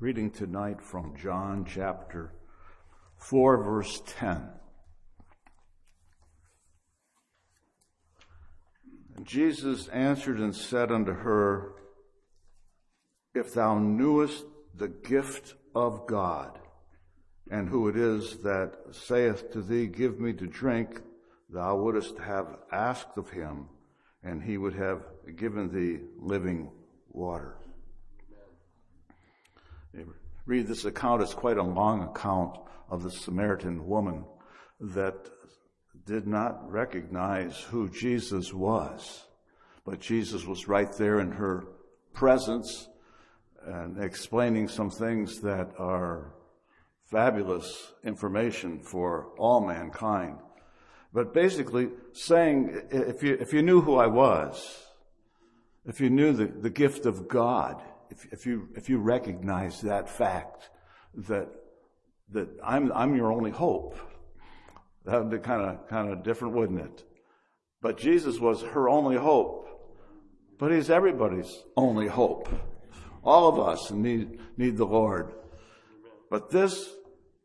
reading tonight from John chapter 4, verse 10. And Jesus answered and said unto her, If thou knewest the gift of God, and who it is that saith to thee, Give me to drink, thou wouldst have asked of him, and he would have given thee living water. Read this account. It's quite a long account of the Samaritan woman that did not recognize who Jesus was. But Jesus was right there in her presence and explaining some things that are fabulous information for all mankind. But basically saying, if you, if you knew who I was, if you knew the, the gift of God, if, you, if you recognize that fact that, that I'm, I'm your only hope, that would be kind of, kind of different, wouldn't it? But Jesus was her only hope. But he's everybody's only hope. All of us need, need the Lord. But this,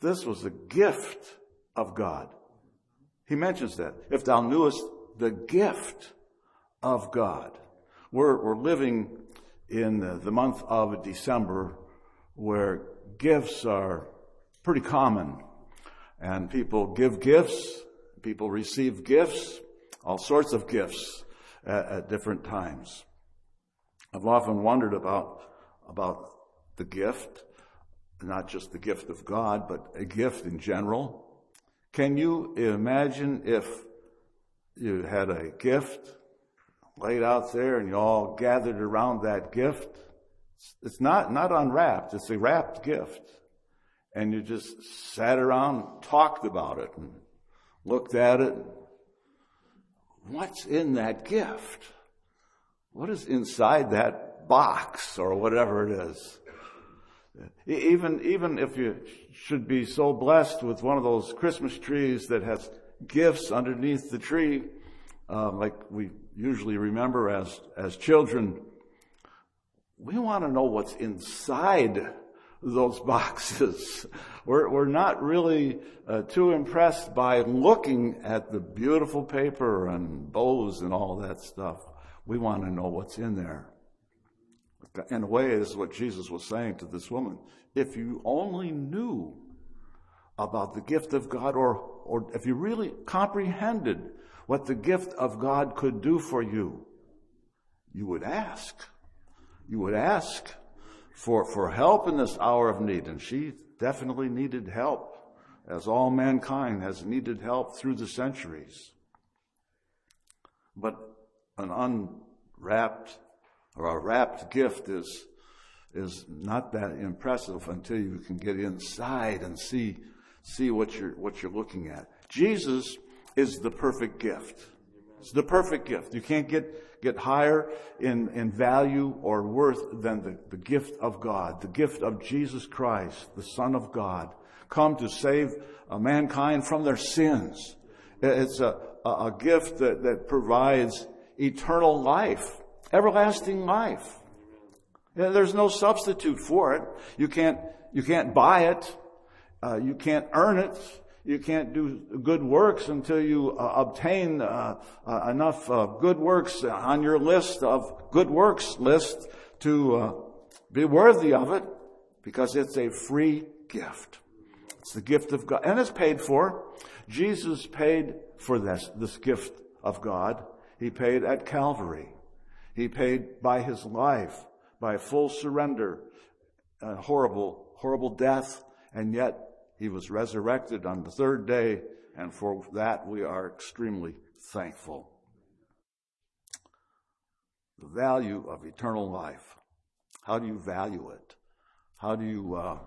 this was a gift of God. He mentions that. If thou knewest the gift of God. We're, we're living in the, month of December where gifts are pretty common and people give gifts, people receive gifts, all sorts of gifts at, at different times. I've often wondered about, about the gift, not just the gift of God, but a gift in general. Can you imagine if you had a gift laid out there and you all gathered around that gift. It's not, not unwrapped, it's a wrapped gift. And you just sat around, talked about it, and looked at it. What's in that gift? What is inside that box or whatever it is? Even, even if you should be so blessed with one of those Christmas trees that has gifts underneath the tree, uh, like we usually remember as, as children, we want to know what's inside those boxes. We're, we're not really uh, too impressed by looking at the beautiful paper and bows and all that stuff. We want to know what's in there. In a way, this is what Jesus was saying to this woman. If you only knew about the gift of God, or, or if you really comprehended what the gift of God could do for you, you would ask. You would ask for, for help in this hour of need. And she definitely needed help, as all mankind has needed help through the centuries. But an unwrapped or a wrapped gift is, is not that impressive until you can get inside and see, see what you're, what you're looking at. Jesus is the perfect gift. It's the perfect gift. You can't get, get higher in, in value or worth than the, the gift of God, the gift of Jesus Christ, the Son of God, come to save uh, mankind from their sins. It's a, a, gift that, that provides eternal life, everlasting life. There's no substitute for it. You can't, you can't buy it. Uh, you can't earn it you can't do good works until you uh, obtain uh, uh, enough good works on your list of good works list to uh, be worthy of it because it's a free gift. It's the gift of God and it's paid for. Jesus paid for this, this gift of God. He paid at Calvary. He paid by his life, by full surrender, horrible, horrible death, and yet he was resurrected on the third day, and for that we are extremely thankful. The value of eternal life. How do you value it? How do you, uh,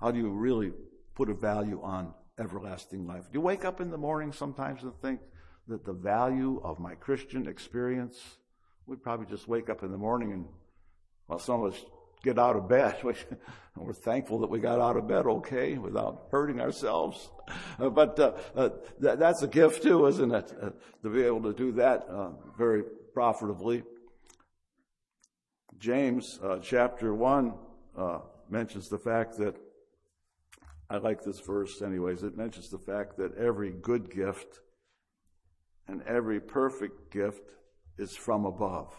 how do you really put a value on everlasting life? Do you wake up in the morning sometimes and think that the value of my Christian experience? We probably just wake up in the morning and, well, some of us get out of bed. We're thankful that we got out of bed okay without hurting ourselves. Uh, but uh, uh, th- that's a gift too, isn't it? Uh, to be able to do that uh, very profitably. James chapter 1, mentions the fact that, I like this verse anyways, it mentions the fact that every good gift and every perfect gift is from above.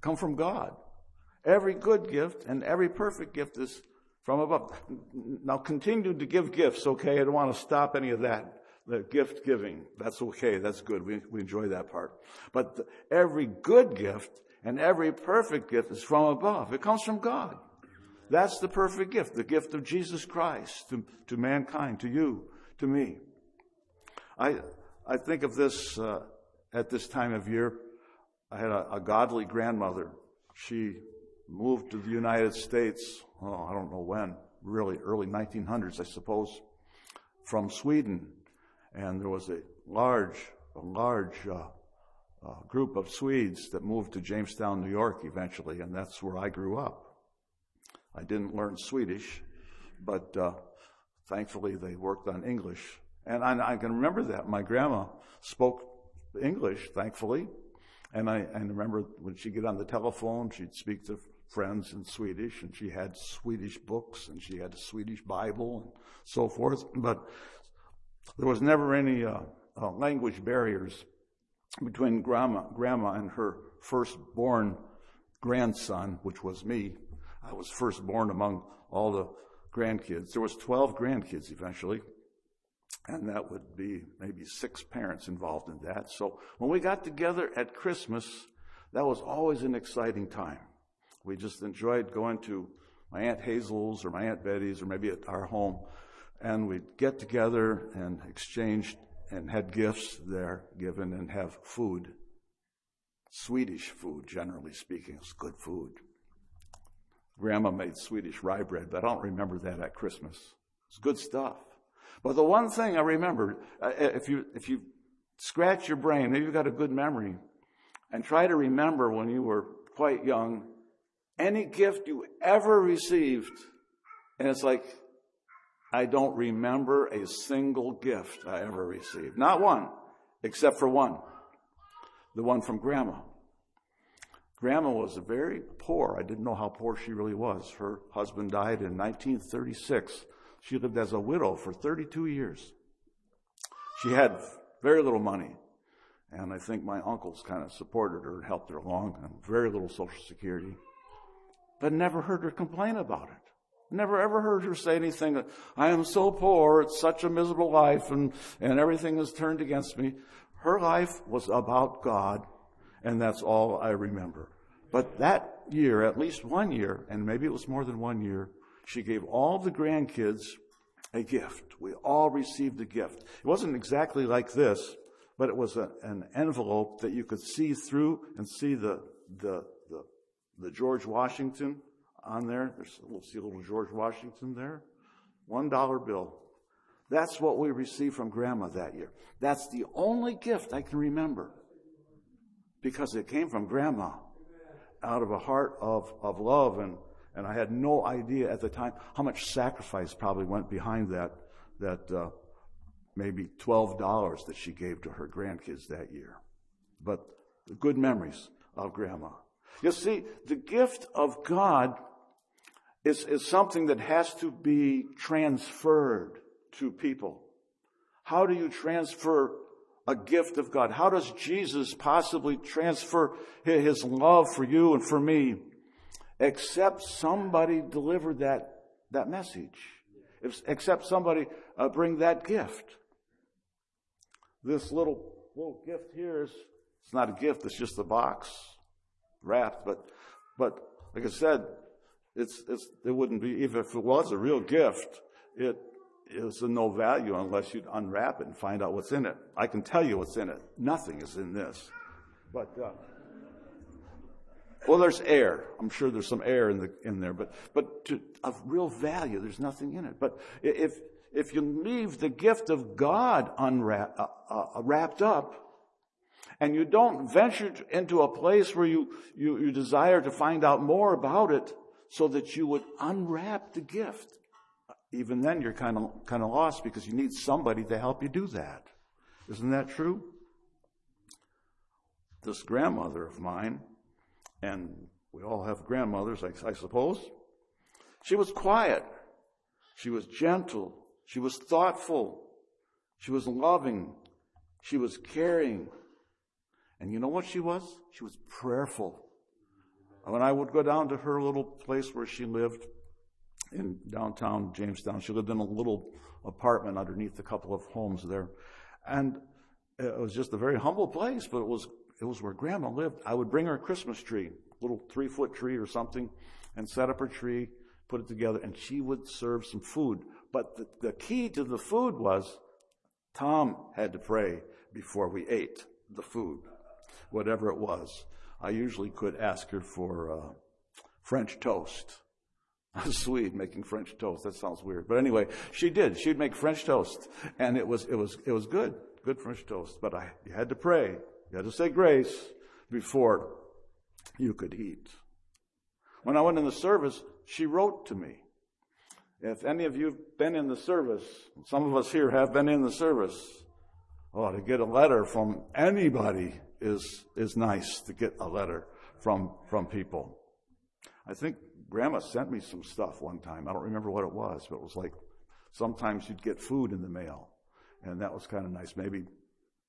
Come from God. Every good gift and every perfect gift is from above. Now continue to give gifts, okay? I don't want to stop any of that. The gift giving, that's okay, that's good. We, we enjoy that part. But the, every good gift and every perfect gift is from above. It comes from God. That's the perfect gift, the gift of Jesus Christ to, to mankind, to you, to me. I, I think of this uh, at this time of year. I had a, a godly grandmother. She moved to the United States, oh, I don't know when, really early 1900s, I suppose, from Sweden. And there was a large, a large uh, uh, group of Swedes that moved to Jamestown, New York eventually, and that's where I grew up. I didn't learn Swedish, but uh, thankfully they worked on English. And I, I, can remember that. My grandma spoke English, thankfully. And I, I remember when she'd get on the telephone, she'd speak to friends in Swedish, and she had Swedish books, and she had a Swedish Bible, and so forth. But there was never any uh, uh, language barriers between grandma, grandma and her firstborn grandson, which was me. I was firstborn among all the grandkids. There was 12 grandkids eventually, and that would be maybe six parents involved in that. So when we got together at Christmas, that was always an exciting time. We just enjoyed going to my Aunt Hazel's or my Aunt Betty's or maybe at our home, and we'd get together and exchange and had gifts there given and have food. Swedish food, generally speaking, is good food. Grandma made Swedish rye bread, but I don't remember that at Christmas. It's good stuff. But the one thing I remember, uh, if you, if you scratch your brain, maybe you've got a good memory, and try to remember when you were quite young any gift you ever received. And it's like, I don't remember a single gift I ever received. Not one, except for one. The one from grandma. Grandma was very poor. I didn't know how poor she really was. Her husband died in 1936. She lived as a widow for 32 years. She had very little money. And I think my uncles kind of supported her and helped her along, and very little Social Security but never heard her complain about it. Never ever heard her say anything, I am so poor, it's such a miserable life, and, and everything is turned against me. Her life was about God, and that's all I remember. But that year, at least one year, and maybe it was more than one year, she gave all the grandkids a gift. We all received a gift. It wasn't exactly like this, but it was a, an envelope that you could see through and see the, the, the George Washington on there. There's, we'll see a little George Washington there. One dollar bill. That's what we received from grandma that year. That's the only gift I can remember because it came from grandma out of a heart of, of love and, and I had no idea at the time how much sacrifice probably went behind that, that, uh, maybe $12 that she gave to her grandkids that year. But good memories of grandma. You see, the gift of God is, is something that has to be transferred to people. How do you transfer a gift of God? How does Jesus possibly transfer his love for you and for me? Except somebody delivered that, that message. If, except somebody uh, bring that gift. This little, little gift here is, it's not a gift, it's just a box wrapped, but, but like I said, it's, it's, it wouldn't be, even if it was a real gift, it is of no value unless you'd unwrap it and find out what's in it. I can tell you what's in it. Nothing is in this. But, uh, well, there's air. I'm sure there's some air in the in there, but but to, of real value, there's nothing in it. But if if you leave the gift of God unwrapped, uh, uh, wrapped up, and you don't venture into a place where you, you, you desire to find out more about it so that you would unwrap the gift. Even then, you're kind of, kind of lost because you need somebody to help you do that. Isn't that true? This grandmother of mine, and we all have grandmothers, I, I suppose, She was quiet. She was gentle. She was thoughtful. She was loving. She was caring. And you know what she was? She was prayerful. When I would go down to her little place where she lived in downtown Jamestown, she lived in a little apartment underneath a couple of homes there. And it was just a very humble place, but it was, it was where grandma lived. I would bring her a Christmas tree, a little three foot tree or something, and set up her tree, put it together, and she would serve some food. But the, the key to the food was Tom had to pray before we ate the food, whatever it was. I usually could ask her for uh, French toast. A Swede making French toast. That sounds weird, but anyway, she did. She'd make French toast, and it was it was it was good, good French toast. But I you had to pray, you had to say grace before you could eat. When I went in the service, she wrote to me. If any of you have been in the service, some of us here have been in the service. Oh, to get a letter from anybody is, is nice to get a letter from, from people. I think grandma sent me some stuff one time. I don't remember what it was, but it was like sometimes you'd get food in the mail. And that was kind of nice. Maybe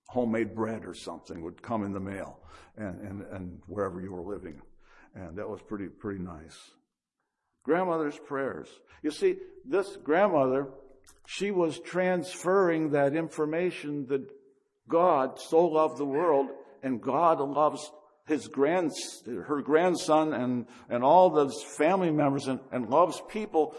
homemade bread or something would come in the mail and, and, and wherever you were living. And that was pretty, pretty nice. Grandmother's prayers. You see, this grandmother, she was transferring that information that God so loved the world and God loves his grand, her grandson and, and all those family members and, and loves people.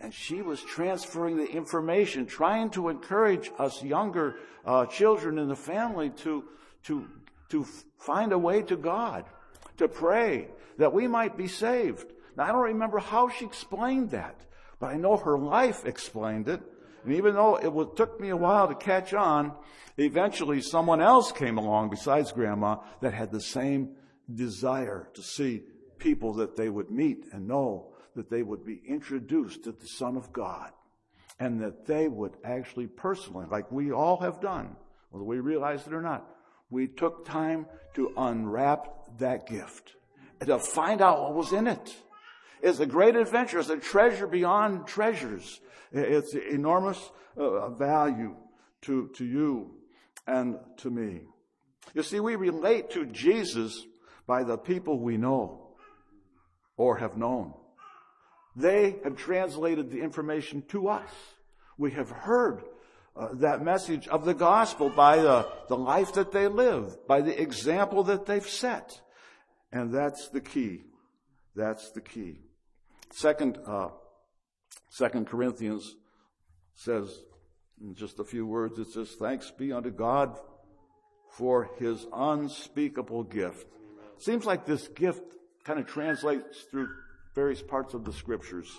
And she was transferring the information, trying to encourage us younger uh, children in the family to, to, to find a way to God, to pray that we might be saved. Now, I don't remember how she explained that, but I know her life explained it. And even though it took me a while to catch on, eventually someone else came along besides grandma that had the same desire to see people that they would meet and know that they would be introduced to the Son of God and that they would actually personally, like we all have done, whether we realize it or not, we took time to unwrap that gift and to find out what was in it. It's a great adventure. It's a treasure beyond treasures. It's enormous uh, value to, to you and to me. You see, we relate to Jesus by the people we know or have known. They have translated the information to us. We have heard uh, that message of the gospel by the, the life that they live, by the example that they've set. And that's the key. That's the key. Second, uh, Second Corinthians says in just a few words, it says, thanks be unto God for his unspeakable gift. Seems like this gift kind of translates through various parts of the scriptures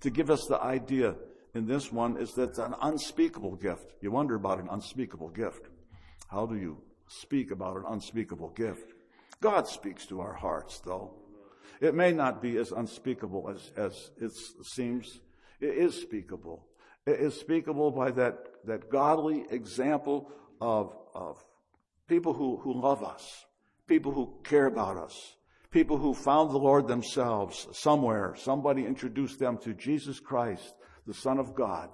to give us the idea in this one is that it's an unspeakable gift. You wonder about an unspeakable gift. How do you speak about an unspeakable gift? God speaks to our hearts, though. It may not be as unspeakable as, as it seems. It is speakable. It is speakable by that, that godly example of, of people who, who love us, people who care about us, people who found the Lord themselves somewhere. Somebody introduced them to Jesus Christ, the Son of God,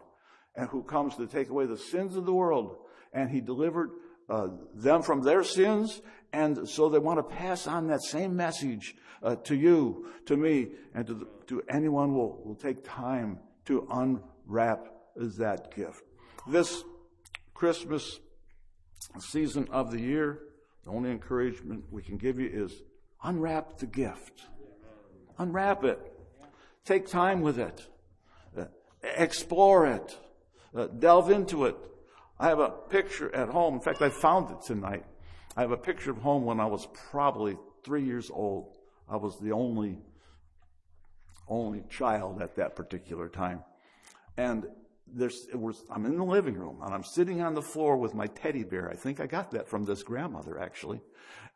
and who comes to take away the sins of the world. And he delivered uh, them from their sins, and so they want to pass on that same message uh, to you, to me, and to, the, to anyone who will, will take time to unwrap that gift. This Christmas season of the year, the only encouragement we can give you is unwrap the gift. Unwrap it. Take time with it. Uh, explore it. Uh, delve into it. I have a picture at home. In fact, I found it tonight. I have a picture of home when I was probably three years old. I was the only, only child at that particular time. And there's, was, I'm in the living room and I'm sitting on the floor with my teddy bear. I think I got that from this grandmother actually.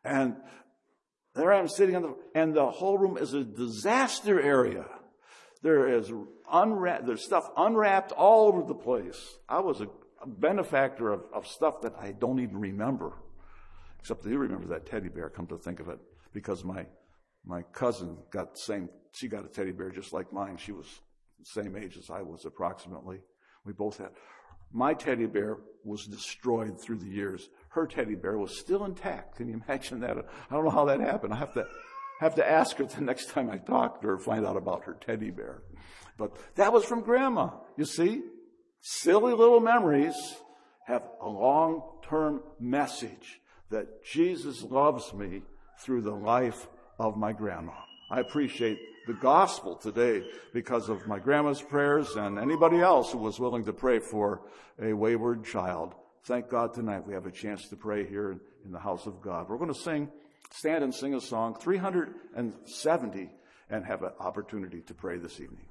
And there I am sitting on the, and the whole room is a disaster area. There is unwrapped, there's stuff unwrapped all over the place. I was a benefactor of, of stuff that I don't even remember. Except I do remember that teddy bear, come to think of it, because my my cousin got the same, she got a teddy bear just like mine. She was the same age as I was approximately. We both had. My teddy bear was destroyed through the years. Her teddy bear was still intact. Can you imagine that? I don't know how that happened. I have to, have to ask her the next time I talk to her, find out about her teddy bear. But that was from grandma. You see? Silly little memories have a long-term message that Jesus loves me through the life of my grandma. I appreciate the gospel today because of my grandma's prayers and anybody else who was willing to pray for a wayward child. Thank God tonight we have a chance to pray here in the house of God. We're going to sing, stand and sing a song 370 and have an opportunity to pray this evening.